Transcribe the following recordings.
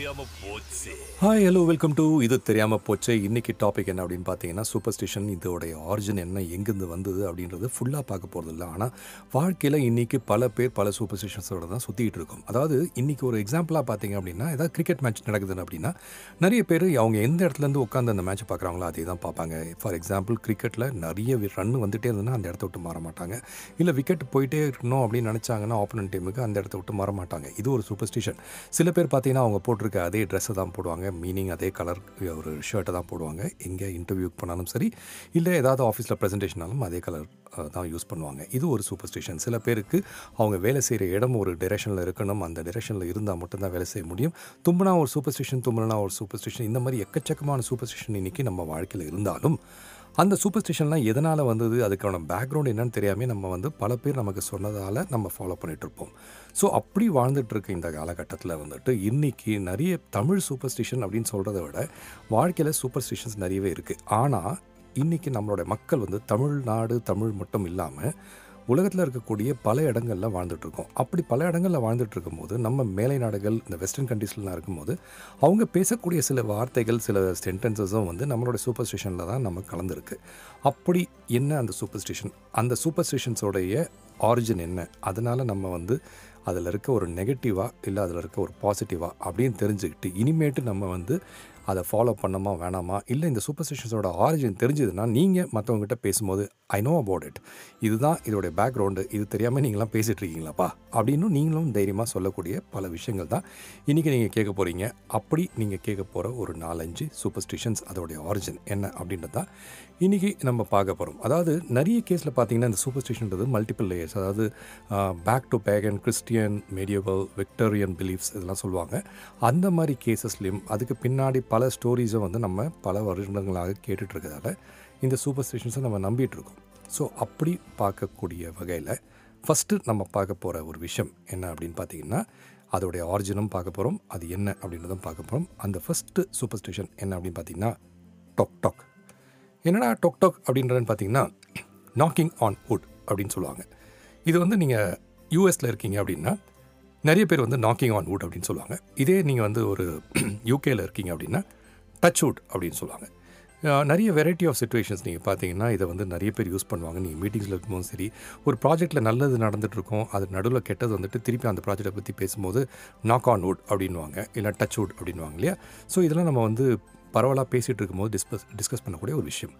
தெரியாம போச்சு. Hi hello welcome to இது தெரியாமல் போச்சு. இன்னைக்கு டாபிக் என்ன அப்படின்னு பார்த்தீங்கன்னா சூப்பர் ஸ்டிஷன் இதோடைய ஆரிஜின் என்ன எங்கேருந்து வந்தது அப்படின்றது ஃபுல்லாக பார்க்க போகிறது இல்லை ஆனால் வாழ்க்கையில் இன்னைக்கு பல பேர் பல சூப்பர் ஸ்டிஷன்ஸோட தான் சுற்றிட்டு இருக்கோம். அதாவது இன்னைக்கு ஒரு எக்ஸாம்பிளாக பார்த்தீங்க அப்படின்னா ஏதாவது கிரிக்கெட் மேட்ச் நடக்குது அப்படின்னா நிறைய பேர் அவங்க எந்த இடத்துலேருந்து உட்காந்து அந்த மேட்ச் பார்க்குறாங்களோ அதே தான் பார்ப்பாங்க. ஃபார் எக்ஸாம்பிள் கிரிக்கெட்டில் நிறைய ரன் வந்துட்டே இருந்ததுன்னா அந்த இடத்த விட்டு மாற மாட்டாங்க. இல்லை விக்கெட் போயிட்டே இருக்கணும் அப்படின்னு நினச்சாங்கன்னா ஆப்போனன்ட் டீமுக்கு அந்த இடத்த விட்டு மாற மாட்டாங்க. இது ஒரு சூப்பர் ஸ்டிஷன் சில பேர் பார்த்தீங்கன்னா அவங்க போட்டிருக்க அதே ட்ரெஸ்ஸை தான் போடுவாங்க. மீனிங் அதே கலர் ஒரு ஷர்ட்டை தான் போடுவாங்க. எங்கே இன்டர்வியூக்கு பண்ணாலும் சரி இல்லை ஏதாவது ஆஃபீஸில் ப்ரெசன்டேஷனாலும் அதே கலர் தான் யூஸ் பண்ணுவாங்க. இது ஒரு சூப்பர் ஸ்டிஷன் சில பேருக்கு அவங்க வேலை செய்கிற இடம் ஒரு டிரெக்ஷனில் இருக்கணும். அந்த டிரெக்ஷனில் இருந்தால் மட்டும்தான் வேலை செய்ய முடியும். தும்புனா ஒரு சூப்பர் ஸ்டிஷன் தும்புனா ஒரு சூப்பர் ஸ்டிஷன் இந்த மாதிரி எக்கச்சக்கமான சூப்பர்ஸ்டிஷன் இன்றைக்கி நம்ம வாழ்க்கையில் இருந்தாலும் அந்த சூப்பர்ஸ்டிஷன்லாம் எதனால் வந்தது? அதுக்கான பேக்ரவுண்ட் என்னன்னு தெரியாமல் நம்ம வந்து பல பேர் நமக்கு சொன்னதால் நம்ம ஃபாலோ பண்ணிகிட்ருப்போம் ஸோ அப்படி வாழ்ந்துட்டுருக்க இந்த காலகட்டத்தில் வந்துட்டு இன்றைக்கி நிறைய தமிழ் சூப்பர்ஸ்டிஷன் அப்படின்னு சொல்கிறத விட வாழ்க்கையில் சூப்பர்ஸ்டிஷன்ஸ் நிறையவே இருக்குது ஆனால் இன்றைக்கி நம்மளோட மக்கள் வந்து தமிழ்நாடு தமிழ் மட்டும் இல்லாமல் உலகத்தில் இருக்கக்கூடிய பல இடங்களில் வாழ்ந்துட்டுருக்கோம். அப்படி பல இடங்களில் வாழ்ந்துட்டு இருக்கும்போது நம்ம மேலை நாடுகள் இந்த வெஸ்டர்ன் கண்ட்ரீஸ்லாம் இருக்கும்போது அவங்க பேசக்கூடிய சில வார்த்தைகள் சில சென்டென்சஸும் வந்து நம்மளோட சூப்பர் ஸ்டேஷனில் தான் நம்ம கலந்துருக்கு. அப்படி என்ன அந்த சூப்பர் ஸ்டேஷன் அந்த சூப்பர் ஸ்டேஷன்ஸோடைய ஆரிஜின் என்ன? அதனால் நம்ம வந்து அதில் இருக்க ஒரு நெகட்டிவாக இல்லை அதில் இருக்க ஒரு பாசிட்டிவாக அப்படின்னு தெரிஞ்சுக்கிட்டு இனிமேட்டு நம்ம வந்து அதை ஃபாலோ பண்ணமா வேணாமா? இல்லை இந்த சூப்பர் ஸ்டிஷன்ஸோட ஆரிஜின் தெரிஞ்சதுன்னா நீங்கள் மற்றவங்ககிட்ட பேசும்போது ஐ நோ அபவுட் இட் இதுதான் இதோடைய பேக்ரவுண்டு இது தெரியாமல் நீங்களாம் பேசிகிட்டு இருக்கீங்களாப்பா? அப்படின்னு நீங்களும் தைரியமாக சொல்லக்கூடிய பல விஷயங்கள் தான் இன்றைக்கி நீங்கள் கேட்க போகிறீங்க அப்படி நீங்கள் கேட்க போகிற ஒரு நாலஞ்சு சூப்பர் ஸ்டிஷன்ஸ் அதோடைய ஆரிஜின் என்ன அப்படின்றது தான் இன்றைக்கி நம்ம பார்க்க போகிறோம் அதாவது நிறைய கேஸில் பார்த்தீங்கன்னா இந்த சூப்பர் ஸ்டிஷன்றது மல்டிபிள் லேயர்ஸ் அதாவது back to pagan Christian medieval Victorian beliefs இதெல்லாம் சொல்லுவாங்க. அந்த மாதிரி கேசஸ்லேயும் அதுக்கு பின்னாடி பல பல ஸ்டோரிஸும் வந்து நம்ம பல வருடங்களாக கேட்டுட்டு இந்த சூப்பர் ஸ்டிஷன்ஸை நம்ம நம்பிகிட்ருக்கோம் இருக்கோம் ஸோ அப்படி பார்க்கக்கூடிய வகையில் ஃபஸ்ட்டு நம்ம பார்க்க போகிற ஒரு விஷயம் என்ன அப்படின்னு பார்த்தீங்கன்னா அதோடைய ஆரிஜினும் பார்க்க போகிறோம் அது என்ன அப்படின்றதும் பார்க்க போகிறோம் அந்த ஃபஸ்ட்டு சூப்பர் ஸ்டிஷன் என்ன அப்படின்னு பார்த்தீங்கன்னா டொக் டாக் என்னடா டொக் டாக் அப்படின்றதுன்னு பார்த்தீங்கன்னா நாக்கிங் ஆன் wood அப்படின்னு சொல்லுவாங்க. இது வந்து நீங்கள் யூஎஸில் இருக்கீங்க அப்படின்னா நிறைய பேர் வந்து நாக்கிங் ஆன் வுட் அப்படின்னு சொல்லுவாங்க. இதே நீங்கள் வந்து ஒரு யூகேயில் இருக்கீங்க அப்படின்னா டச் வுட் அப்படின்னு சொல்லுவாங்க. நிறைய வெரைட்டி ஆஃப் சுச்சுவேஷன்ஸ் நீங்கள் பார்த்தீங்கன்னா இதை வந்து நிறைய பேர் யூஸ் பண்ணுவாங்க. நீங்கள் மீட்டிங்ஸில் இருக்கும்போது சரி ஒரு ப்ராஜெக்ட்டில் நல்லது நடந்துட்டு அது நடுவில் கெட்டது வந்துட்டு திருப்பி அந்த ப்ராஜெக்ட்டை பற்றி பேசும்போது நாக் ஆன் வுட் அப்படின்வாங்க இல்லை டச் வுட் அப்படின்வாங்க இல்லையா? ஸோ இதெல்லாம் நம்ம வந்து பரவலாக பேசிகிட்டு இருக்கும்போது டிஸ்கஸ் டிஸ்கஸ் பண்ணக்கூடிய ஒரு விஷயம்.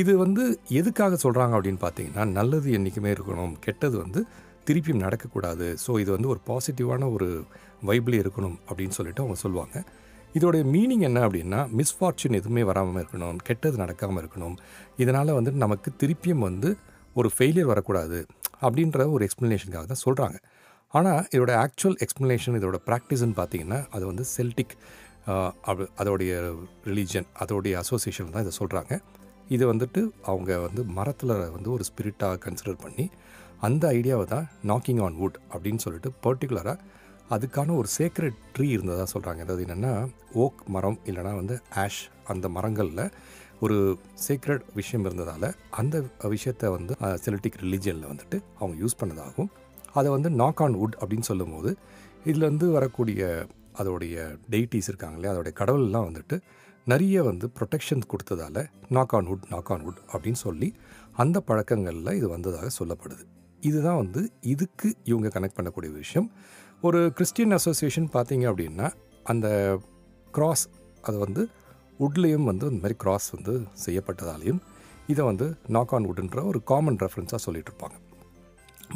இது வந்து எதுக்காக சொல்கிறாங்க அப்படின்னு பார்த்தீங்கன்னா நல்லது என்றைக்குமே இருக்கணும். கெட்டது வந்து திருப்பியும் நடக்கக்கூடாது. ஸோ இது வந்து ஒரு பாசிட்டிவான ஒரு வைபிள் இருக்கணும் அப்படின்னு சொல்லிட்டு அவங்க சொல்லுவாங்க. இதோடைய மீனிங் என்ன அப்படின்னா மிஸ்ஃபார்ச்சூன் எதுவுமே வராமல் இருக்கணும் கெட்டது நடக்காமல் இருக்கணும். இதனால் வந்து நமக்கு திருப்பியும் வந்து ஒரு ஃபெயிலியர் வரக்கூடாது அப்படின்ற ஒரு எக்ஸ்ப்ளனேஷனுக்காக தான் சொல்கிறாங்க ஆனால் இதோட ஆக்சுவல் எக்ஸ்ப்ளனேஷன் இதோட ப்ராக்டிஸ்ன்னு பார்த்தீங்கன்னா அது வந்து செல்டிக் அதோடைய ரிலீஜன் அதோடைய அசோசியேஷன் தான் இதை சொல்கிறாங்க இது வந்துட்டு அவங்க வந்து மரத்தில் வந்து ஒரு ஸ்பிரிட்டாக கன்சிடர் பண்ணி அந்த ஐடியாவை தான் நாக்கிங் ஆன் வுட் அப்படின்னு சொல்லிட்டு பர்டிகுலராக அதுக்கான ஒரு சேக்ரெட் ட்ரீ இருந்ததாக சொல்கிறாங்க அதாவது என்னென்னா ஓக் மரம் இல்லைனா வந்து ஆஷ் அந்த மரங்களில் ஒரு சீக்ரெட் விஷயம் இருந்ததால் அந்த விஷயத்தை வந்து செலிட்டிக் ரிலீஜியனில் வந்துட்டு அவங்க யூஸ் பண்ணதாகவும் அதை வந்து நாக் ஆன் வுட் அப்படின்னு சொல்லும்போது இதுலேருந்து வரக்கூடிய அதோடைய டெய்டிஸ் இருக்காங்க இல்லையா அதோடைய கடவுள்லாம் வந்துட்டு நிறைய வந்து protection கொடுத்ததால knock on wood knock on wood அப்படின்னு சொல்லி அந்த பழக்கங்களில் இது வந்ததாக சொல்லப்படுது. இதுதான் வந்து இதுக்கு இவங்க கனெக்ட் பண்ணக்கூடிய விஷயம். ஒரு கிறிஸ்டியன் அசோசியேஷன் பார்த்தீங்க அப்படின்னா அந்த கிராஸ் அது வந்து உட்லேயும் வந்து இந்த மாதிரி கிராஸ் வந்து செய்யப்பட்டதாலையும் இதை வந்து நாக் ஆன் உட்ன்ற ஒரு காமன் ரெஃபரன்ஸாக சொல்லிட்டு இருப்பாங்க.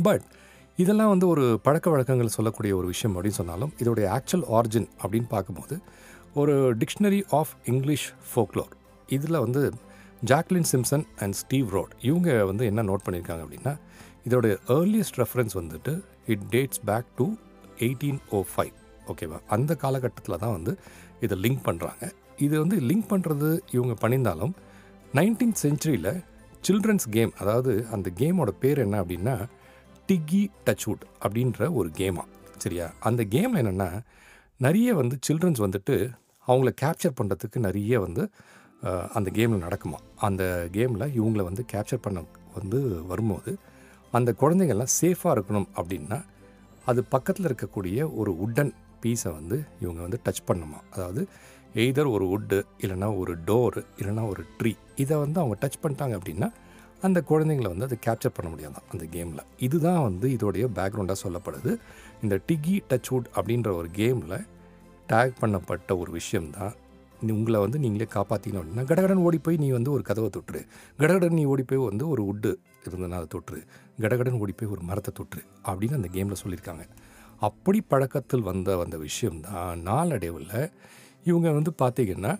பட் இதெல்லாம் வந்து ஒரு பழக்க வழக்கங்கள் சொல்லக்கூடிய ஒரு விஷயம் அப்படின்னு சொன்னாலும் இதோடைய ஆக்சுவல் ஆரிஜின் அப்படின்னு பார்க்கும்போது ஒரு டிக்ஷனரி ஆஃப் இங்கிலீஷ் ஃபோக்லோர் இதில் வந்து Jacqueline Simpson and Steve Roud இவங்க வந்து என்ன நோட் பண்ணியிருக்காங்க அப்படின்னா இதோடைய ஏர்லியஸ்ட் ரெஃபரன்ஸ் வந்துட்டு it dates back to eighteen oh five ஓகேவா அந்த காலகட்டத்தில் தான் வந்து இதை லிங்க் பண்ணுறாங்க இது வந்து லிங்க் பண்ணுறது இவங்க பண்ணியிருந்தாலும் நைன்டீன்த் செஞ்சுரியில் சில்ட்ரன்ஸ் கேம் அதாவது அந்த கேமோட பேர் என்ன அப்படின்னா டிக்கி டச்வுட் அப்படின்ற ஒரு கேமா சரியா? அந்த கேம் என்னென்னா நிறைய வந்து சில்ட்ரன்ஸ் வந்துட்டு அவங்கள கேப்சர் பண்ணுறதுக்கு நிறைய வந்து அந்த கேமில் நடக்குமா அந்த கேமில் இவங்கள வந்து கேப்சர் பண்ண வந்து வரும்போது அந்த குழந்தைங்கள்லாம் சேஃபாக இருக்கணும் அப்படின்னா அது பக்கத்தில் இருக்கக்கூடிய ஒரு உட்டன் பீஸை வந்து இவங்க வந்து டச் பண்ணுமா. அதாவது எய்தர் ஒரு வுட்டு இல்லைன்னா ஒரு டோரு இல்லைன்னா ஒரு ட்ரீ இதை வந்து அவங்க டச் பண்ணிட்டாங்க அப்படின்னா அந்த குழந்தைங்களை வந்து அதை கேப்சர் பண்ண முடியாது அந்த கேமில் இதுதான் வந்து இதோடைய பேக்ரவுண்டாக சொல்லப்படுது. இந்த டிகி டச் வுட் அப்படின்ற ஒரு கேமில் டேக் பண்ணப்பட்ட ஒரு விஷயம்தான். நீ உங்களை வந்து நீங்களே காப்பாற்றிக்கணும் அப்படின்னா கடகடன் ஓடி போய் நீ வந்து ஒரு கதவை தொட்டுரு. கடகடன் நீ ஓடி போய் வந்து ஒரு வுட்டு இருந்ததுன்னா அதை தொற்று. கடகடன் ஓடி போய் ஒரு மரத்தை தொற்று அப்படின்னு அந்த கேமில் சொல்லியிருக்காங்க. அப்படி பழக்கத்தில் வந்த வந்த விஷயம்தான் நாளடைவில் இவங்க வந்து பார்த்தீங்கன்னா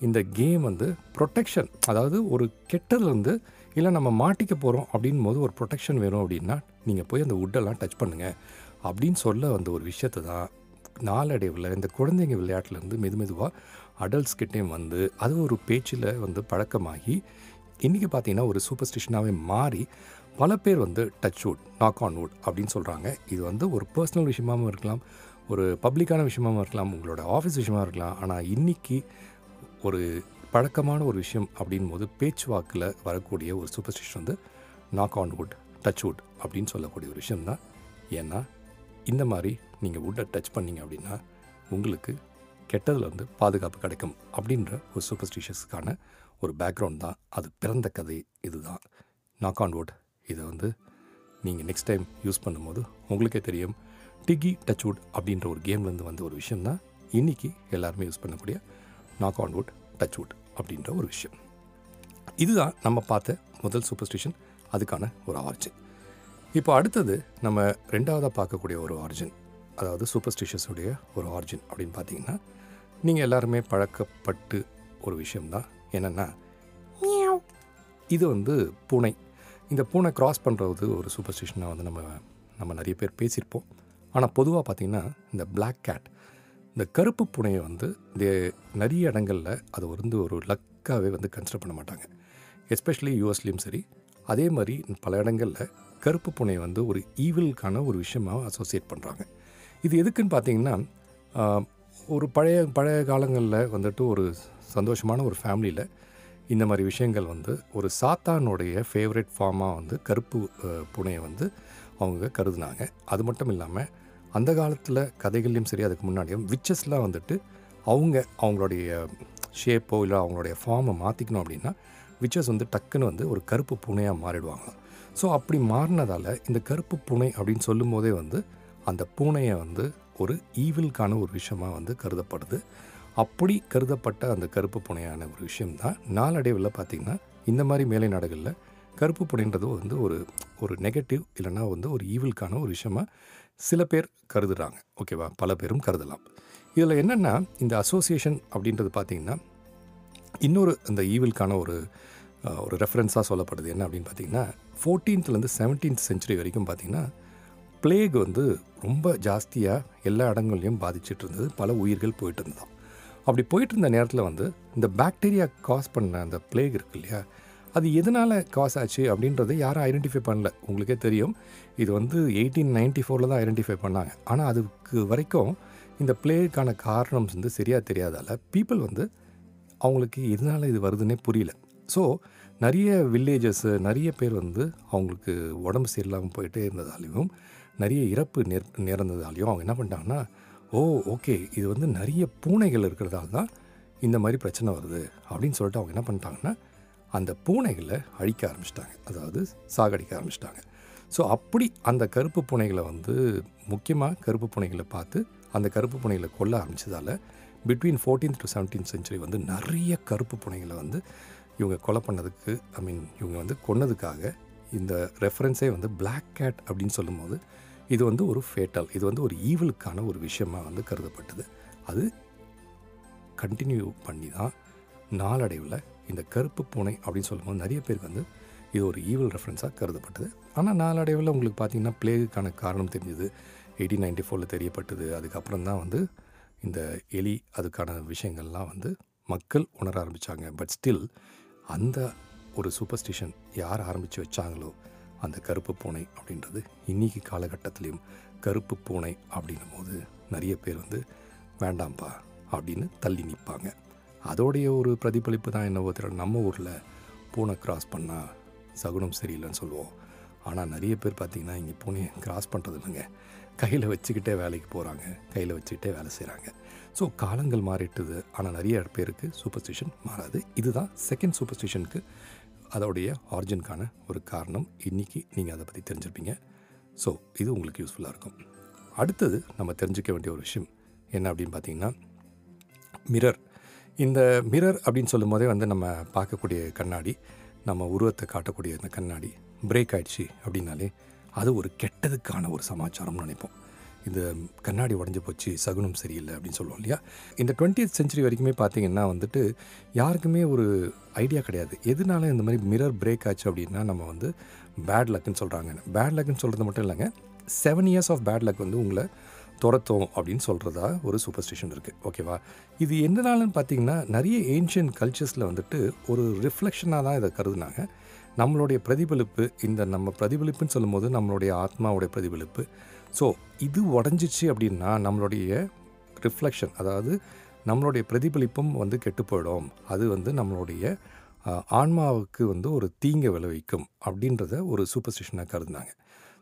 இந்த கேம் வந்து ப்ரொட்டெக்ஷன் அதாவது ஒரு கெட்டதுலேருந்து இல்லை நம்ம மாட்டிக்க போகிறோம் அப்படின் போது ஒரு ப்ரொட்டெக்ஷன் வேணும் அப்படின்னா நீங்கள் போய் அந்த வுட்டெல்லாம் டச் பண்ணுங்கள் அப்படின்னு சொல்ல வந்த ஒரு விஷயத்தை தான் நாளடைவில் இந்த குழந்தைங்க விளையாட்டுலேருந்து மெது மெதுவாக அடல்ட்ஸ்கிட்டேயும் வந்து அது ஒரு பேச்சில் வந்து பழக்கமாகி இன்றைக்கி பார்த்தீங்கன்னா ஒரு சூப்பர் ஸ்டிஷனாகவே மாறி பல பேர் வந்து touch wood knock on wood அப்படின்னு சொல்கிறாங்க இது வந்து ஒரு பர்சனல் விஷயமாகவும் இருக்கலாம் ஒரு பப்ளிக்கான விஷயமாகவும் இருக்கலாம் உங்களோட ஆஃபீஸ் விஷயமா இருக்கலாம். ஆனால் இன்றைக்கி ஒரு பழக்கமான ஒரு விஷயம் அப்படின் போது பேச்சுவாக்கில் வரக்கூடிய ஒரு சூப்பர் ஸ்டிஷன் வந்து knock on wood touch wood அப்படின்னு சொல்லக்கூடிய ஒரு விஷயம் தான். ஏன்னா இந்த மாதிரி நீங்கள் வுட்டை டச் பண்ணீங்க அப்படின்னா உங்களுக்கு கெட்டதில் வந்து பாதுகாப்பு கிடைக்கும் அப்படின்ற ஒரு சூப்பர் ஸ்டிஷஸ்க்கான ஒரு பேக்ரவுண்ட் தான். அது பிறந்த கதை இதுதான். நாக் ஆன் வுட் இதை வந்து நீங்கள் நெக்ஸ்ட் டைம் யூஸ் பண்ணும்போது உங்களுக்கே தெரியும். டிகி டச் வுட் அப்படின்ற ஒரு கேம்லேருந்து வந்த ஒரு விஷயம் தான் இன்றைக்கி எல்லாருமே யூஸ் பண்ணக்கூடிய knock on wood touch wood அப்படின்ற ஒரு விஷயம். இதுதான் நம்ம பார்த்த முதல் சூப்பர்ஸ்டிஷன் அதுக்கான ஒரு ஆர்ஜின் இப்போ அடுத்தது நம்ம ரெண்டாவதாக பார்க்கக்கூடிய ஒரு ஆர்ஜின் அதாவது சூப்பர்ஸ்டிஷஸுடைய ஒரு ஆர்ஜின் அப்படின்னு பார்த்தீங்கன்னா நீங்கள் எல்லாருமே பழக்கப்பட்டு ஒரு விஷயம்தான் என்னென்னா இது வந்து பூனை. இந்த பூனை கிராஸ் பண்ணுறது ஒரு சூப்பர்ஸ்டிஷனாக வந்து நம்ம நம்ம நிறைய பேர் பேசியிருப்போம். ஆனால் பொதுவாக பார்த்திங்கன்னா இந்த Black cat இந்த கருப்பு பூனையை வந்து இந்த நிறைய இடங்களில் அதை வந்து ஒரு லக்காகவே வந்து கன்சிடர் பண்ண மாட்டாங்க. எஸ்பெஷலி யூஎஸ்லேயும் சரி. அதே மாதிரி பல இடங்களில் கருப்பு பூனையை வந்து ஒரு ஈவிலுக்கான ஒரு விஷயமாக அசோசியேட் பண்ணுறாங்க இது எதுக்குன்னு பார்த்தீங்கன்னா ஒரு பழைய பழைய காலங்களில் வந்துட்டு ஒரு சந்தோஷமான ஒரு ஃபேமிலியில் இந்த மாதிரி விஷயங்கள் வந்து ஒரு சாத்தானுடைய ஃபேவரட் ஃபார்மாக வந்து கருப்பு பூனையை வந்து அவங்க கருதுனாங்க. அது மட்டும் இல்லாமல் அந்த காலத்தில் கதைகள்லையும் சரி அதுக்கு முன்னாடியும் விச்சஸ்லாம் வந்துட்டு அவங்க அவங்களுடைய ஷேப்போ இல்லை அவங்களுடைய ஃபார்மை மாற்றிக்கணும் அப்படின்னா விச்சஸ் வந்து டக்குன்னு வந்து ஒரு கருப்பு பூனையாக மாறிடுவாங்க. ஸோ அப்படி மாறினதால் இந்த கருப்பு பூனை அப்படின்னு சொல்லும்போதே வந்து அந்த பூனையை வந்து ஒரு ஈவில்கான ஒரு விஷயமாக வந்து கருதப்படுது. அப்படி கருதப்பட்ட அந்த கருப்பு புனையான ஒரு விஷயம்தான். நாளடைவில் பார்த்திங்கன்னா இந்த மாதிரி மேலை நாடுகளில் கருப்பு புனைன்றது வந்து ஒரு ஒரு நெகட்டிவ் இல்லைன்னா வந்து ஒரு ஈவில்கான ஒரு விஷயமாக சில பேர் கருதுறாங்க. ஓகேவா பல பேரும் கருதலாம். இதில் என்னென்னா இந்த அசோசியேஷன் அப்படின்றது பார்த்திங்கன்னா இன்னொரு அந்த ஈவில்கான ஒரு ஒரு ரெஃபரன்ஸாக சொல்லப்படுது. என்ன அப்படின்னு பார்த்தீங்கன்னா ஃபோர்டீன்த்லேருந்து செவன்டீன்த் செஞ்சுரி வரைக்கும் பார்த்திங்கன்னா பிளேக் வந்து ரொம்ப ஜாஸ்தியாக எல்லா இடங்கள்லையும் பாதிச்சிட்டு இருந்தது. பல உயிர்கள் போயிட்டு இருந்தான் அப்படி போயிட்டு இருந்த நேரத்தில் வந்து இந்த பாக்டீரியா காஸ் பண்ண அந்த பிளேக் இருக்கு இல்லையா? அது எதனால் காஸ் ஆச்சு அப்படின்றத யாரும் ஐடென்டிஃபை பண்ணல. உங்களுக்கே தெரியும். இது வந்து எயிட்டீன் நைன்டி ஃபோரில் தான் ஐடென்டிஃபை பண்ணாங்க. ஆனால் அதுக்கு வரைக்கும் இந்த பிளேக்கான காரணம் வந்து சரியாக தெரியாதால பீப்புள் வந்து அவங்களுக்கு எதனால் இது வருதுன்னே புரியல. ஸோ நிறைய வில்லேஜஸ் நிறைய பேர் வந்து அவங்களுக்கு உடம்பு சரியில்லாமல் போயிட்டே இருந்ததாலையும் நிறைய இறப்பு நேர் நேர்ந்ததாலையும் அவங்க என்ன பண்ணிட்டாங்கன்னா ஓ ஓகே. இது வந்து நிறைய பூனைகள் இருக்கிறதால தான் இந்த மாதிரி பிரச்சனை வருது அப்படின்னு சொல்லிட்டு அவங்க என்ன பண்ணிட்டாங்கன்னா அந்த பூனைகளை அழிக்க ஆரம்பிச்சிட்டாங்க. அதாவது சாகடிக்க ஆரம்பிச்சிட்டாங்க. ஸோ அப்படி அந்த கருப்பு பூனைகளை வந்து முக்கியமாக கருப்பு பூனைகளை பார்த்து அந்த கருப்பு பூனைகளை கொல்ல ஆரம்பித்ததால் between 14th to 17th century வந்து நிறைய கருப்பு பூனைகளை வந்து இவங்க கொலை பண்ணதுக்கு ஐ மீன் இவங்க வந்து கொன்னதுக்காக இந்த ரெஃபரன்ஸே வந்து பிளாக் கேட் அப்படின்னு சொல்லும்போது இது வந்து ஒரு ஃபேட்டல் இது வந்து ஒரு ஈவலுக்கான ஒரு விஷயமாக வந்து கருதப்பட்டது. அது கண்டினியூ பண்ணி தான் நாளடைவில் இந்த கருப்பு பூனை அப்படின்னு சொல்லும்போது நிறைய பேருக்கு வந்து இது ஒரு ஈவில் ரெஃபரன்ஸாக கருதப்பட்டது. ஆனால் நாளடைவில் உங்களுக்கு பார்த்தீங்கன்னா பிளேகுக்கான காரணம் தெரிஞ்சது. எயிட்டீன் நைன்டி ஃபோரில் தெரியப்பட்டது. அதுக்கப்புறம் தான் வந்து இந்த எலி அதுக்கான விஷயங்கள்லாம் வந்து மக்கள் உணர ஆரம்பித்தாங்க பட் ஸ்டில் அந்த ஒரு சூப்பர்ஸ்டிஷன் யார் ஆரம்பித்து வச்சாங்களோ அந்த கருப்பு பூனை அப்படின்றது இன்றைக்கி காலகட்டத்திலையும் கருப்பு பூனை அப்படின்னும் போது நிறைய பேர் வந்து வேண்டாம்ப்பா அப்படின்னு தள்ளி நிற்பாங்க. அதோடைய ஒரு பிரதிபலிப்பு தான் என்னவோ தெரியல. நம்ம ஊரில் பூனை கிராஸ் பண்ணால் சகுனம் சரியில்லைன்னு சொல்லுவோம். ஆனால் நிறைய பேர் பார்த்திங்கன்னா இங்கே பூனையை கிராஸ் பண்ணுறது இல்லைங்க. கையில் வச்சுக்கிட்டே வேலைக்கு போகிறாங்க கையில் வச்சுக்கிட்டே வேலை செய்கிறாங்க ஸோ காலங்கள் மாறிட்டுது. ஆனால் நிறைய பேருக்கு சூப்பர்ஸ்டிஷன் மாறாது. இதுதான் செகண்ட் சூப்பர்ஸ்டிஷனுக்கு அதோடைய ஆரிஜினுக்கான ஒரு காரணம் இன்றைக்கி நீங்கள் அதை பற்றி தெரிஞ்சிருப்பீங்க. ஸோ இது உங்களுக்கு யூஸ்ஃபுல்லாக இருக்கும். அடுத்தது நம்ம தெரிஞ்சுக்க வேண்டிய ஒரு விஷயம் என்ன அப்படின்னு பார்த்தீங்கன்னா மிரர் இந்த மிரர் அப்படின்னு சொல்லும் போதே வந்து நம்ம பார்க்கக்கூடிய கண்ணாடி நம்ம உருவத்தை காட்டக்கூடிய இந்த கண்ணாடி பிரேக் ஆயிடுச்சு அப்படின்னாலே அது ஒரு கெட்டதுக்கான ஒரு சமாச்சாரம்னு நினைப்போம். இந்த கண்ணாடி உடஞ்சி போச்சு சகுனம் சரியில்லை அப்படின்னு சொல்லுவோம் இல்லையா? இந்த டுவெண்ட்டி செஞ்சுரி வரைக்குமே பார்த்தீங்கன்னா வந்துட்டு யாருக்குமே ஒரு ஐடியா கிடையாது. எதனால இந்த மாதிரி மிரர் பிரேக் ஆச்சு அப்படின்னா நம்ம வந்து பேட் லக்குன்னு சொல்கிறாங்க பேட் லக்குன்னு சொல்கிறது மட்டும் இல்லைங்க seven years of bad luck வந்து உங்களை துரத்தோம் அப்படின்னு சொல்கிறதா ஒரு சூப்பர் ஸ்டேஷன் இருக்குது ஓகேவா இது என்னனாலன்னு பார்த்தீங்கன்னா நிறைய ஏன்ஷியன் கல்ச்சர்ஸில் வந்துட்டு ஒரு ரிஃப்ளெக்ஷனாக தான் இதை கருதுனாங்க. நம்மளுடைய பிரதிபலிப்பு இந்த நம்ம பிரதிபலிப்புன்னு சொல்லும்போது நம்மளுடைய ஆத்மாவுடைய பிரதிபலிப்பு ஸோ இது உடஞ்சிச்சு அப்படின்னா நம்மளுடைய ரிஃப்ளெக்ஷன் அதாவது நம்மளுடைய பிரதிபலிப்பும் வந்து கெட்டு போயிடும். அது வந்து நம்மளுடைய ஆன்மாவுக்கு வந்து ஒரு தீங்கை விளைவிக்கும் அப்படின்றத ஒரு சூப்பர்ஸ்டிஷனாக கருதுனாங்க.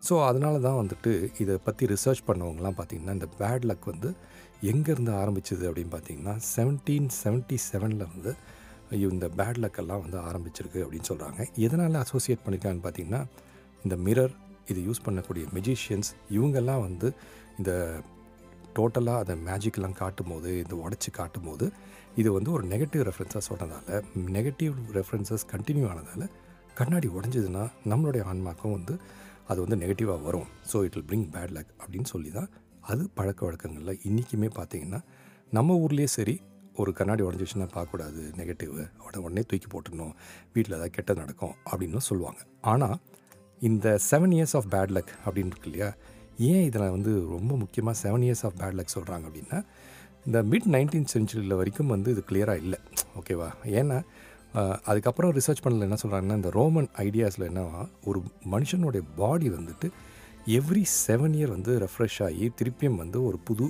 ஸோ அதனால தான் வந்துட்டு இதை பற்றி ரிசர்ச் பண்ணவங்கலாம் பார்த்திங்கன்னா இந்த பேட் லக் வந்து எங்கேருந்து ஆரம்பிச்சது அப்படின்னு பார்த்தீங்கன்னா செவன்டீன் செவன்ட்டி செவனில் இந்த பேட் லக்கெல்லாம் வந்து ஆரம்பிச்சிருக்கு அப்படின்னு சொல்கிறாங்க எதனால் அசோசியேட் பண்ணியிருக்காங்கன்னு பார்த்தீங்கன்னா இந்த மிரர் இது யூஸ் பண்ணக்கூடிய மெஜிஷியன்ஸ் இவங்கெல்லாம் வந்து இந்த டோட்டலாக அதை மேஜிக்லாம் காட்டும் போது இந்த உடச்சி காட்டும் போது இது வந்து ஒரு நெகட்டிவ் ரெஃபரன்ஸாக சொன்னதால் நெகட்டிவ் ரெஃபரன்சஸ் கண்டினியூ ஆனதால் கண்ணாடி உடஞ்சதுன்னா நம்மளுடைய ஆன்மாக்கும் வந்து அது வந்து நெகட்டிவாக வரும். So it will bring bad luck அப்படின்னு சொல்லி தான் அது பழக்க வழக்கங்களில் இன்றைக்குமே பார்த்தீங்கன்னா நம்ம ஊர்லேயே சரி ஒரு கண்ணாடி உடஞ்சிச்சுன்னா பார்க்கக்கூடாது நெகட்டிவ் உடனே தூக்கி போட்டுடணும் வீட்டில் ஏதாவது கெட்டது நடக்கும் அப்படின்னு சொல்லுவாங்க. ஆனால் இந்த seven years of bad luck அப்படின்னு இருக்கு இல்லையா? ஏன் இதில் வந்து ரொம்ப முக்கியமாக seven years of bad luck சொல்கிறாங்க அப்படின்னா இந்த மிட் நைன்டீன் சென்ச்சுரியில் வரைக்கும் வந்து இது கிளியராக இல்லை. ஓகேவா ஏன்னா அதுக்கப்புறம் ரிசர்ச் பண்ணல என்ன சொல்கிறாங்கன்னா இந்த ரோமன் ஐடியாஸில் என்னவா ஒரு மனுஷனுடைய பாடி வந்துட்டு எவ்ரி செவன் இயர் வந்து ரெஃப்ரெஷ் ஆகி திருப்பியும் வந்து ஒரு புது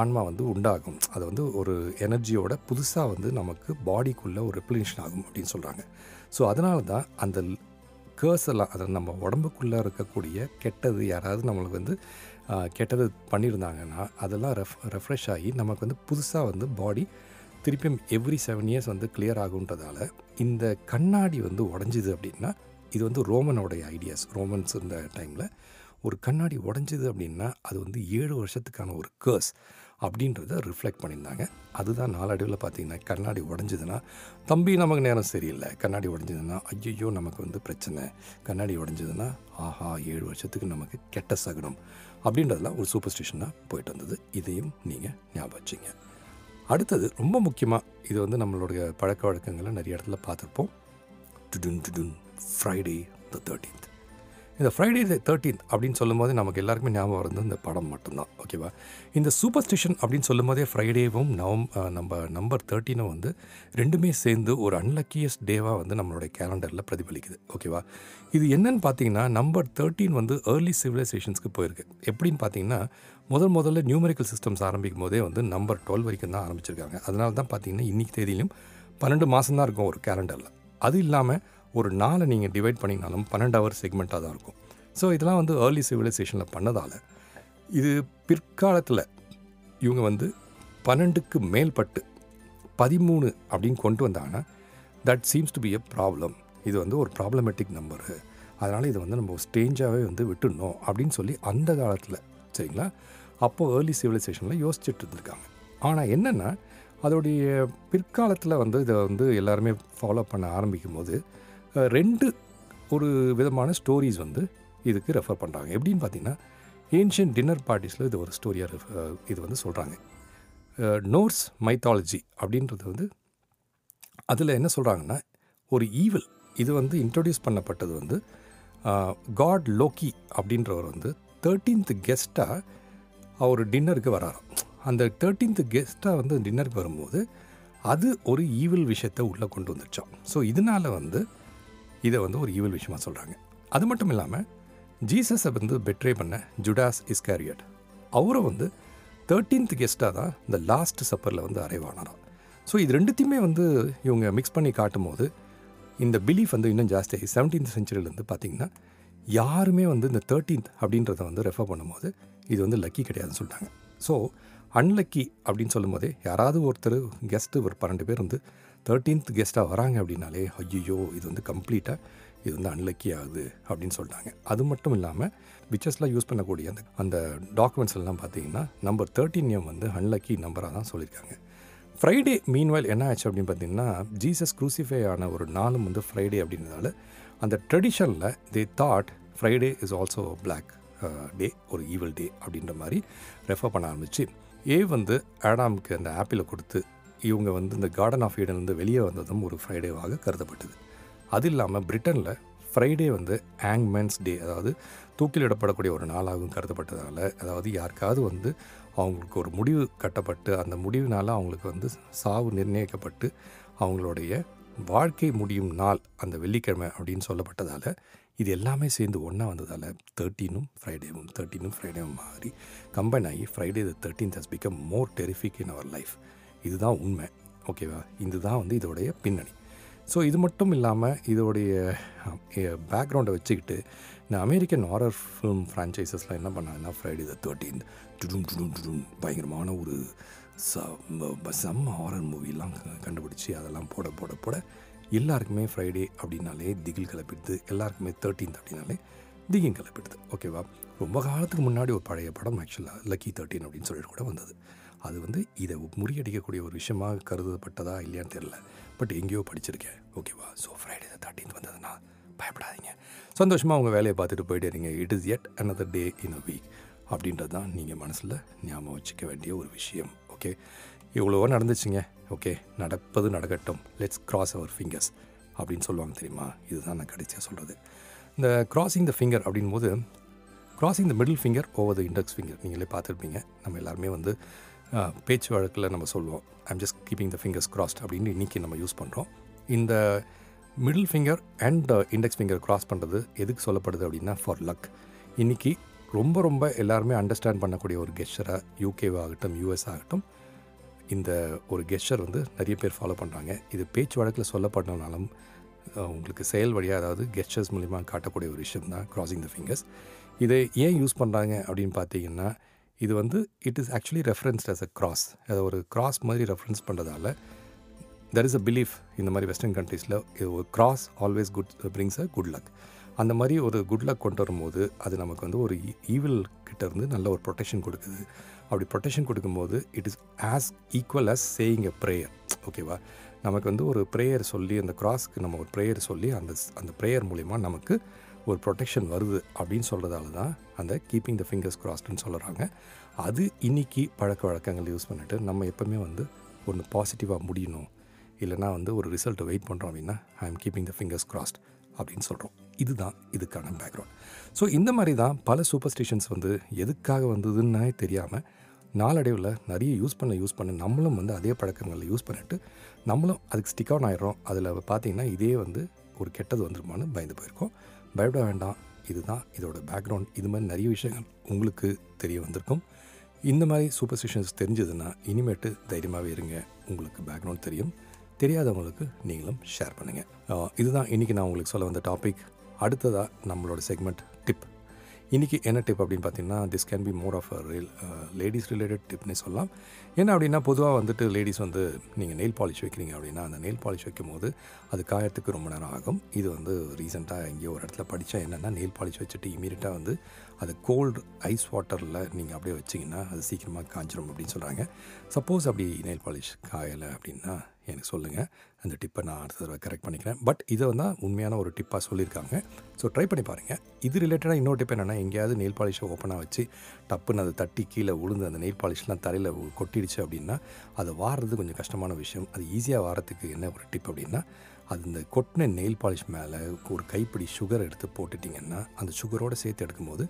ஆன்மா வந்து உண்டாகும். அது வந்து ஒரு எனர்ஜியோட புதுசாக வந்து நமக்கு பாடிக்குள்ளே ஒரு ரெப்ளினேஷன் ஆகும் அப்படின்னு சொல்கிறாங்க ஸோ அதனால தான் அந்த கேர்ஸெல்லாம் அதை நம்ம உடம்புக்குள்ளே இருக்கக்கூடிய கெட்டது யாராவது நம்மளுக்கு வந்து கெட்டது பண்ணியிருந்தாங்கன்னா அதெல்லாம் ரெஃப் ரெஃப்ரெஷ் ஆகி நமக்கு வந்து புதுசாக வந்து பாடி திருப்பியும் எவ்ரி செவன் இயர்ஸ் வந்து கிளியர் ஆகுன்றதால இந்த கண்ணாடி வந்து உடஞ்சிது அப்படின்னா இது வந்து ரோமனோடைய ஐடியாஸ் ரோமன்ஸ் இருந்த டைமில் ஒரு கண்ணாடி உடஞ்சிது அப்படின்னா அது வந்து ஏழு வருஷத்துக்கான ஒரு கேர்ஸ் அப்படின்றத ரிஃப்ளெக்ட் பண்ணியிருந்தாங்க. அதுதான் நாளடைவில் பார்த்தீங்கன்னா கண்ணாடி உடஞ்சிதுன்னா தம்பி நமக்கு நேரம் சரியில்லை. கண்ணாடி உடஞ்சதுன்னா ஐயோ நமக்கு வந்து பிரச்சனை. கண்ணாடி உடஞ்சதுன்னா ஆஹா ஏழு வருஷத்துக்கு நமக்கு கெட்ட சகுனம். அப்படின்றதுலாம் ஒரு சூப்பர் ஸ்டேஷனாக போயிட்டு வந்தது. இதையும் நீங்கள் ஞாபகம் வச்சிங்க. அடுத்தது ரொம்ப முக்கியமாக இது வந்து நம்மளுடைய பழக்க வழக்கங்களை நிறைய இடத்துல பார்த்துருப்போம். டுடுன் டுடுன் ஃப்ரைடே த தேர்ட்டீன்த் இந்த ஃப்ரைடே த தேர்ட்டீன்த் அப்படின்னு சொல்லும்போது நமக்கு எல்லாருக்குமே ஞாபகம் வருது இந்த படம் மட்டும்தான் ஓகேவா இந்த சூப்பர்ஸ்டிஷன் அப்படின்னு சொல்லும்போதே ஃப்ரைடேவும் நவம் நம்ம நம்பர் தேர்ட்டீனும் வந்து ரெண்டுமே சேர்ந்து ஒரு அன்லக்கியஸ்ட் டேவாக வந்து நம்மளுடைய கேலண்டரில் பிரதிபலிக்குது ஓகேவா இது என்னன்னு பார்த்தீங்கன்னா நம்பர் தேர்ட்டீன் வந்து ஏர்லி சிவிலைசேஷன்ஸ்க்கு போயிருக்கு. எப்படின்னு பார்த்தீங்கன்னா முதல் முதல்ல நியூமரிக்கல் சிஸ்டம்ஸ் ஆரம்பிக்கும் போதே வந்து நம்பர் டுவெல் வரைக்கும் தான் ஆரம்பிச்சிருக்காங்க. அதனால தான் பார்த்தீங்கன்னா இன்றைக்கி தேதியிலும் பன்னெண்டு மாதம் தான் இருக்கும் ஒரு கேலண்டரில் அது இல்லாமல் ஒரு நாளை நீங்கள் டிவைட் பண்ணிங்கனாலும் பன்னெண்டு ஹவர் செக்மெண்ட்டாக தான் இருக்கும். ஸோ இதெல்லாம் வந்து ஏர்லி சிவிலைசேஷனில் பண்ணதால் இது பிற்காலத்தில் இவங்க வந்து பன்னெண்டுக்கு மேல்பட்டு பதிமூணு அப்படின்னு கொண்டு வந்தாங்கன்னா that seems to be a problem இது வந்து ஒரு ப்ராப்ளமேட்டிக் நம்பரு அதனால் இதை வந்து நம்ம ஸ்டேஞ்சாகவே வந்து விட்டுடணும் அப்படின்னு சொல்லி அந்த காலத்தில் சரிங்களா? அப்போது ஏர்லி சிவிலைசேஷனில் யோசிச்சுட்டு இருந்திருக்காங்க. ஆனால் என்னென்னா அதோடைய பிற்காலத்தில் வந்து இதை வந்து எல்லாருமே ஃபாலோ பண்ண ஆரம்பிக்கும் போது ரெண்டு ஒரு விதமான ஸ்டோரிஸ் வந்து இதுக்கு ரெஃபர் பண்ணுறாங்க எப்படின்னு பார்த்தீங்கன்னா ஏன்ஷியன் டின்னர் பார்ட்டிஸில் இது ஒரு ஸ்டோரியாக இது வந்து சொல்கிறாங்க நோர்ஸ் மைத்தாலஜி அப்படின்றது வந்து அதில் என்ன சொல்கிறாங்கன்னா ஒரு ஈவில் இது வந்து இன்ட்ரடியூஸ் பண்ணப்பட்டது வந்து காட் லோக்கி அப்படின்றவர் வந்து தேர்ட்டீன்த் கெஸ்ட்டாக அவர் டின்னருக்கு வராராம். அந்த தேர்ட்டீன்த் கெஸ்ட்டாக வந்து டின்னருக்கு வரும்போது அது ஒரு ஈவில் விஷயத்தை உள்ளே கொண்டு வந்துருச்சாம் ஸோ இதனால் வந்து இதை வந்து ஒரு ஈவல் விஷயமா சொல்கிறாங்க அது மட்டும் இல்லாமல் ஜீசஸை வந்து பெட்ரே பண்ண ஜுடாஸ் இஸ்காரியட் அவரை வந்து தேர்ட்டீன்த் கெஸ்ட்டாக தான் இந்த லாஸ்ட் சப்பரில் வந்து அரைவானாராம் ஸோ இது ரெண்டுத்தையுமே வந்து இவங்க மிக்ஸ் பண்ணி காட்டும் போது இந்த பிலீஃப் வந்து இன்னும் ஜாஸ்தியாகி செவன்டீன்த் செஞ்சுரியிலேருந்து பார்த்தீங்கன்னா யாருமே வந்து இந்த தேர்ட்டீன்த் அப்படின்றத வந்து ரெஃபர் பண்ணும்போது இது வந்து லக்கி கிடையாதுன்னு சொல்லிட்டாங்க ஸோ அன்லக்கி அப்படின்னு சொல்லும்போதே யாராவது ஒருத்தர் கெஸ்ட்டு ஒரு பன்னெண்டு பேர் வந்து தேர்ட்டீன்த் கெஸ்ட்டாக வராங்க அப்படின்னாலே ஐயோ இது வந்து கம்ப்ளீட்டாக இது வந்து அன்லக்கி ஆகுது அப்படின்னு சொல்லிட்டாங்க அது மட்டும் இல்லாமல் விச்சஸ்லாம் யூஸ் பண்ணக்கூடிய அந்த அந்த டாக்குமெண்ட்ஸ் எல்லாம் பார்த்தீங்கன்னா நம்பர் தேர்ட்டீன் எம் வந்து அன்லக்கி நம்பராக தான் சொல்லியிருக்காங்க ஃப்ரைடே மீன்வைல் என்ன ஆச்சு அப்படின்னு பார்த்தீங்கன்னா ஜீசஸ் க்ரூசிஃபை ஆன ஒரு நாளும் வந்து ஃப்ரைடே அப்படின்றதால அந்த ட்ரெடிஷனில் they thought Friday is also black day ஒரு ஈவல் டே அப்படின்ற மாதிரி ரெஃபர் பண்ண ஆரம்பிச்சு ஏ வந்து ஆடாமுக்கு அந்த ஆப்பிளை கொடுத்து இவங்க வந்து இந்த கார்டன் ஆஃப் ஈடன்லேருந்து வெளியே வந்ததும் ஒரு ஃப்ரைடேவாக கருதப்பட்டது. அது இல்லாமல் பிரிட்டனில் ஃப்ரைடே வந்து ஆங்மேன்ஸ் டே அதாவது தூக்கிலிடப்படக்கூடிய ஒரு நாளாகவும் கருதப்பட்டதால் அதாவது யாருக்காவது வந்து அவங்களுக்கு ஒரு முடிவு கட்டப்பட்டு அந்த முடிவினால் அவங்களுக்கு வந்து சாவு நிர்ணயிக்கப்பட்டு அவங்களுடைய வாழ்க்கை முடியும் நாள் அந்த வெள்ளிக்கிழமை அப்படின்னு சொல்லப்பட்டதால் இது எல்லாமே சேர்ந்து ஒன்றா வந்ததால் தேர்ட்டீனும் ஃப்ரைடேவும் தேர்ட்டீனும் ஃப்ரைடேவும் மாறி கம்பைன் ஆகி Friday the thirteenth has become more terrific in our life இதுதான் உண்மை. ஓகேவா? இதுதான் வந்து இதோடைய பின்னணி. ஸோ இது மட்டும் இல்லாமல் இதோடைய பேக்ரவுண்டை வச்சுக்கிட்டு இந்த அமெரிக்கன் ஹாரர் ஃபிலிம் ஃப்ரான்ச்சைசஸ்லாம் என்ன பண்ணாங்கன்னா ஃப்ரைடே த தேர்ட்டீன் டுடும் டுடும் டுடும் பயங்கரமான ஒரு செம்ம ஹாரர் மூவிலாம் கண்டுபிடிச்சி அதெல்லாம் போட போட போட எல்லாருக்குமே ஃப்ரைடே அப்படின்னாலே திகில் கிளப்பிடுது. எல்லாருக்குமே தேர்ட்டீன்த் அப்படின்னாலே திகில் கிளப்பிடுது. ஓகேவா? ரொம்ப காலத்துக்கு முன்னாடி ஒரு பழைய படம் ஆக்சுவலாக லக்கி தேர்ட்டீன் அப்படின்னு சொல்லிட்டு கூட வந்தது. அது வந்து இதை முறியடிக்கக்கூடிய ஒரு விஷயமாக கருதப்பட்டதா இல்லையான்னு தெரில பட் எங்கேயோ படிச்சிருக்கேன். ஓகேவா? ஸோ ஃப்ரைடே தேர்ட்டீன்த் வந்ததுன்னா பயப்படாதீங்க. சந்தோஷமாக உங்கள் வேலையை பார்த்துட்டு போயிட்டே இருங்க. It is yet another day in a week அப்படின்றது தான் நீங்கள் மனசில் ஞாபகம் வச்சுக்க வேண்டிய ஒரு விஷயம். ஓகே இவ்வளோவோ நடந்துச்சுங்க. ஓகே நடப்பது நடக்கட்டும். லெட்ஸ் கிராஸ் அவர் ஃபிங்கர்ஸ் அப்படின்னு சொல்லுவாங்க தெரியுமா? இதுதான் நான் கடைசியாக சொல்கிறது இந்த கிராசிங் த ஃபிங்கர் அப்படின்போது crossing the middle finger over the index finger நீங்களே பார்த்துருப்பீங்க. நம்ம எல்லாருமே வந்து பேச்சு வழக்கில் நம்ம சொல்லுவோம் I'm just keeping the fingers crossed அப்படின்னு இன்றைக்கி நம்ம யூஸ் பண்ணுறோம் இந்த middle finger and index finger cross பண்ணுறது எதுக்கு சொல்லப்படுது அப்படின்னா ஃபார் லக் இன்றைக்கி ரொம்ப ரொம்ப எல்லாருமே அண்டர்ஸ்டாண்ட் பண்ணக்கூடிய ஒரு கெஸ்டராக யூகேவாகட்டும் யூஎஸ் ஆகட்டும் இந்த ஒரு கெஸ்டர் வந்து நிறைய பேர் ஃபாலோ பண்ணுறாங்க இது பேச்சு வழக்கில் சொல்லப்பட்டனாலும் உங்களுக்கு செயல் வழியாக அதாவது கெஸ்டர்ஸ் மூலிமா காட்டக்கூடிய ஒரு விஷயம் தான் கிராசிங் த ஃபிங்கர்ஸ் இதை ஏன் யூஸ் பண்ணுறாங்க அப்படின்னு பார்த்தீங்கன்னா இது வந்து it is actually referenced as a cross அதை ஒரு கிராஸ் மாதிரி ரெஃபரன்ஸ் பண்ணுறதால தெர் இஸ் அ பிலீஃப் இந்த மாதிரி வெஸ்டர்ன் கண்ட்ரீஸில் ஒரு cross always good brings a good luck அந்த மாதிரி ஒரு குட் லக் கொண்டு வரும்போது அது நமக்கு வந்து ஒரு e-, ஈவில் கிட்ட இருந்து நல்ல ஒரு ப்ரொடெக்ஷன் கொடுக்குது. அப்படி ப்ரொடெக்ஷன் கொடுக்கும்போது it is as equal as saying a prayer ஓகேவா நமக்கு வந்து ஒரு ப்ரேயர் சொல்லி அந்த கிராஸ்க்கு நம்ம ஒரு ப்ரேயர் சொல்லி அந்த அந்த ப்ரேயர் மூலிமா நமக்கு ஒரு ப்ரொடெக்ஷன் வருது அப்படின்னு சொல்கிறதால தான் அந்த கீப்பிங் த ஃபிங்கர்ஸ் கிராஸ்டுன்னு சொல்கிறாங்க அது இன்னைக்கு பழக்க வழக்கங்கள் யூஸ் பண்ணிவிட்டு நம்ம எப்போவுமே வந்து ஒன்று பாசிட்டிவாக முடியணும். இல்லைனா வந்து ஒரு ரிசல்ட்டை வெயிட் பண்ணுறோம் அப்படின்னா I am keeping the fingers crossed அப்படின்னு சொல்கிறோம் இதுதான் இதுக்கான பேக்ரவுண்ட் ஸோ இந்த மாதிரி தான் பல சூப்பர்ஸ்டிஷன்ஸ் வந்து எதுக்காக வந்ததுன்னே தெரியாமல் நாளடைவில் நிறைய யூஸ் பண்ண யூஸ் பண்ண நம்மளும் வந்து அதே பழக்கங்களில் யூஸ் பண்ணிவிட்டு நம்மளும் அதுக்கு ஸ்டிக் ஆன் ஆயிடுறோம். அதில் பார்த்தீங்கன்னா இதே வந்து ஒரு கெட்டது வந்துருமான்னு பயந்து போயிருக்கோம். பயப்பட வேண்டாம். இதுதான் இதோட பேக்ரவுண்ட் இது மாதிரி நிறைய விஷயங்கள் உங்களுக்கு தெரிய வந்திருக்கும். இந்த மாதிரி சூப்பர்ஸ்டிஷன்ஸ் தெரிஞ்சதுன்னா இனிமேட்டு தைரியமாகவே இருங்க. உங்களுக்கு பேக்ரவுண்ட் தெரியும். தெரியாதவங்களுக்கு நீங்களும் ஷேர் பண்ணுங்கள் இதுதான் இன்றைக்கி நான் உங்களுக்கு சொல்ல வந்த டாபிக் அடுத்ததாக நம்மளோட செக்மெண்ட் இன்றைக்கி என்ன டிப் அப்படின்னு பார்த்தீங்கன்னா this can be more of real ladies related டிப்னே சொல்லலாம். என்ன அப்படின்னா பொதுவாக வந்துட்டு லேடிஸ் வந்து நீங்கள் நெயில் பாலிஷ் வைக்கிறீங்க அப்படின்னா அந்த நெயில் பாலிஷ் வைக்கும் போது அது காயறதுக்கு ரொம்ப நேரம் ஆகும். இது வந்து ரீசெண்டாக எங்கேயோ ஒரு இடத்துல படித்தா என்னென்னா நெயில் பாலிஷ் வச்சுட்டு இமீடியட்டாக வந்து அது கோல்டு ஐஸ் வாட்டரில் நீங்கள் அப்படியே வச்சிங்கன்னா அது சீக்கிரமாக காஞ்சிரும் அப்படின்னு சொல்கிறாங்க சப்போஸ் அப்படி நெயில் பாலிஷ் காயலை அப்படின்னா எனக்கு சொல்லுங்கள் அந்த டிப்பை நான் அடுத்த தடவை கரெக்ட் பண்ணிக்கிறேன். பட் இதை வந்து உண்மையான ஒரு டிப்பாக சொல்லியிருக்காங்க. ஸோ ட்ரை பண்ணி பாருங்கள் இது ரிலேட்டடாக இன்னொரு டிப் என்னென்னா எங்கேயாவது நெயில் பாலிஷை ஓப்பனாக வச்சு டப்புன்னு அதை தட்டி கீழே விழுந்து அந்த நெயில் பாலிஷ்லாம் தரையில் கொட்டிடுச்சு அப்படின்னா அதை வாடுறது கொஞ்சம் கஷ்டமான விஷயம். அது ஈஸியாக வாரத்துக்கு என்ன ஒரு டிப் அப்படின்னா அது இந்த கொட்டின நெயில் பாலிஷ் மேலே ஒரு கைப்பிடி சுகர் எடுத்து போட்டுட்டிங்கன்னா அந்த சுகரோடு சேர்த்து எடுக்கும்போது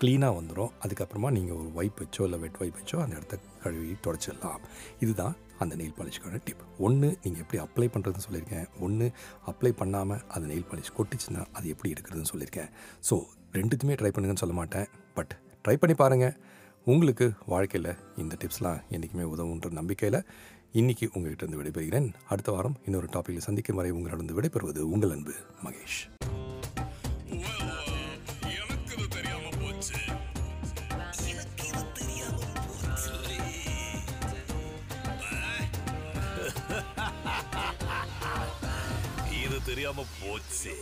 க்ளீனாக வந்துடும் அதுக்கப்புறமா நீங்கள் ஒரு வைப் வச்சோ இல்லை வெட் வைப் வச்சோ அந்த இடத்த கழுவி தொடச்சிடலாம். இதுதான் அந்த நெயில் பாலிஷ்க்கான டிப் ஒன்று நீங்கள் எப்படி அப்ளை பண்ணுறதுன்னு சொல்லியிருக்கேன். ஒன்று அப்ளை பண்ணாமல் அந்த நெயில் பாலிஷ் கொட்டிச்சுன்னா அது எப்படி எடுக்கிறதுன்னு சொல்லியிருக்கேன். ஸோ ரெண்டுத்துமே ட்ரை பண்ணுங்கன்னு சொல்ல மாட்டேன். பட் ட்ரை பண்ணி பாருங்கள் உங்களுக்கு வாழ்க்கையில் இந்த டிப்ஸ்லாம் என்றைக்குமே உதவுன்ற நம்பிக்கையில் இன்றைக்கி உங்கள்கிட்ட இருந்து விடைபெறுகிறேன். அடுத்த வாரம் இன்னொரு டாப்பிக்கில் சந்திக்கும் வரை உங்களிடம் விடைபெறுவது உங்கள் அன்பு மகேஷ். தெரியாம போச்சு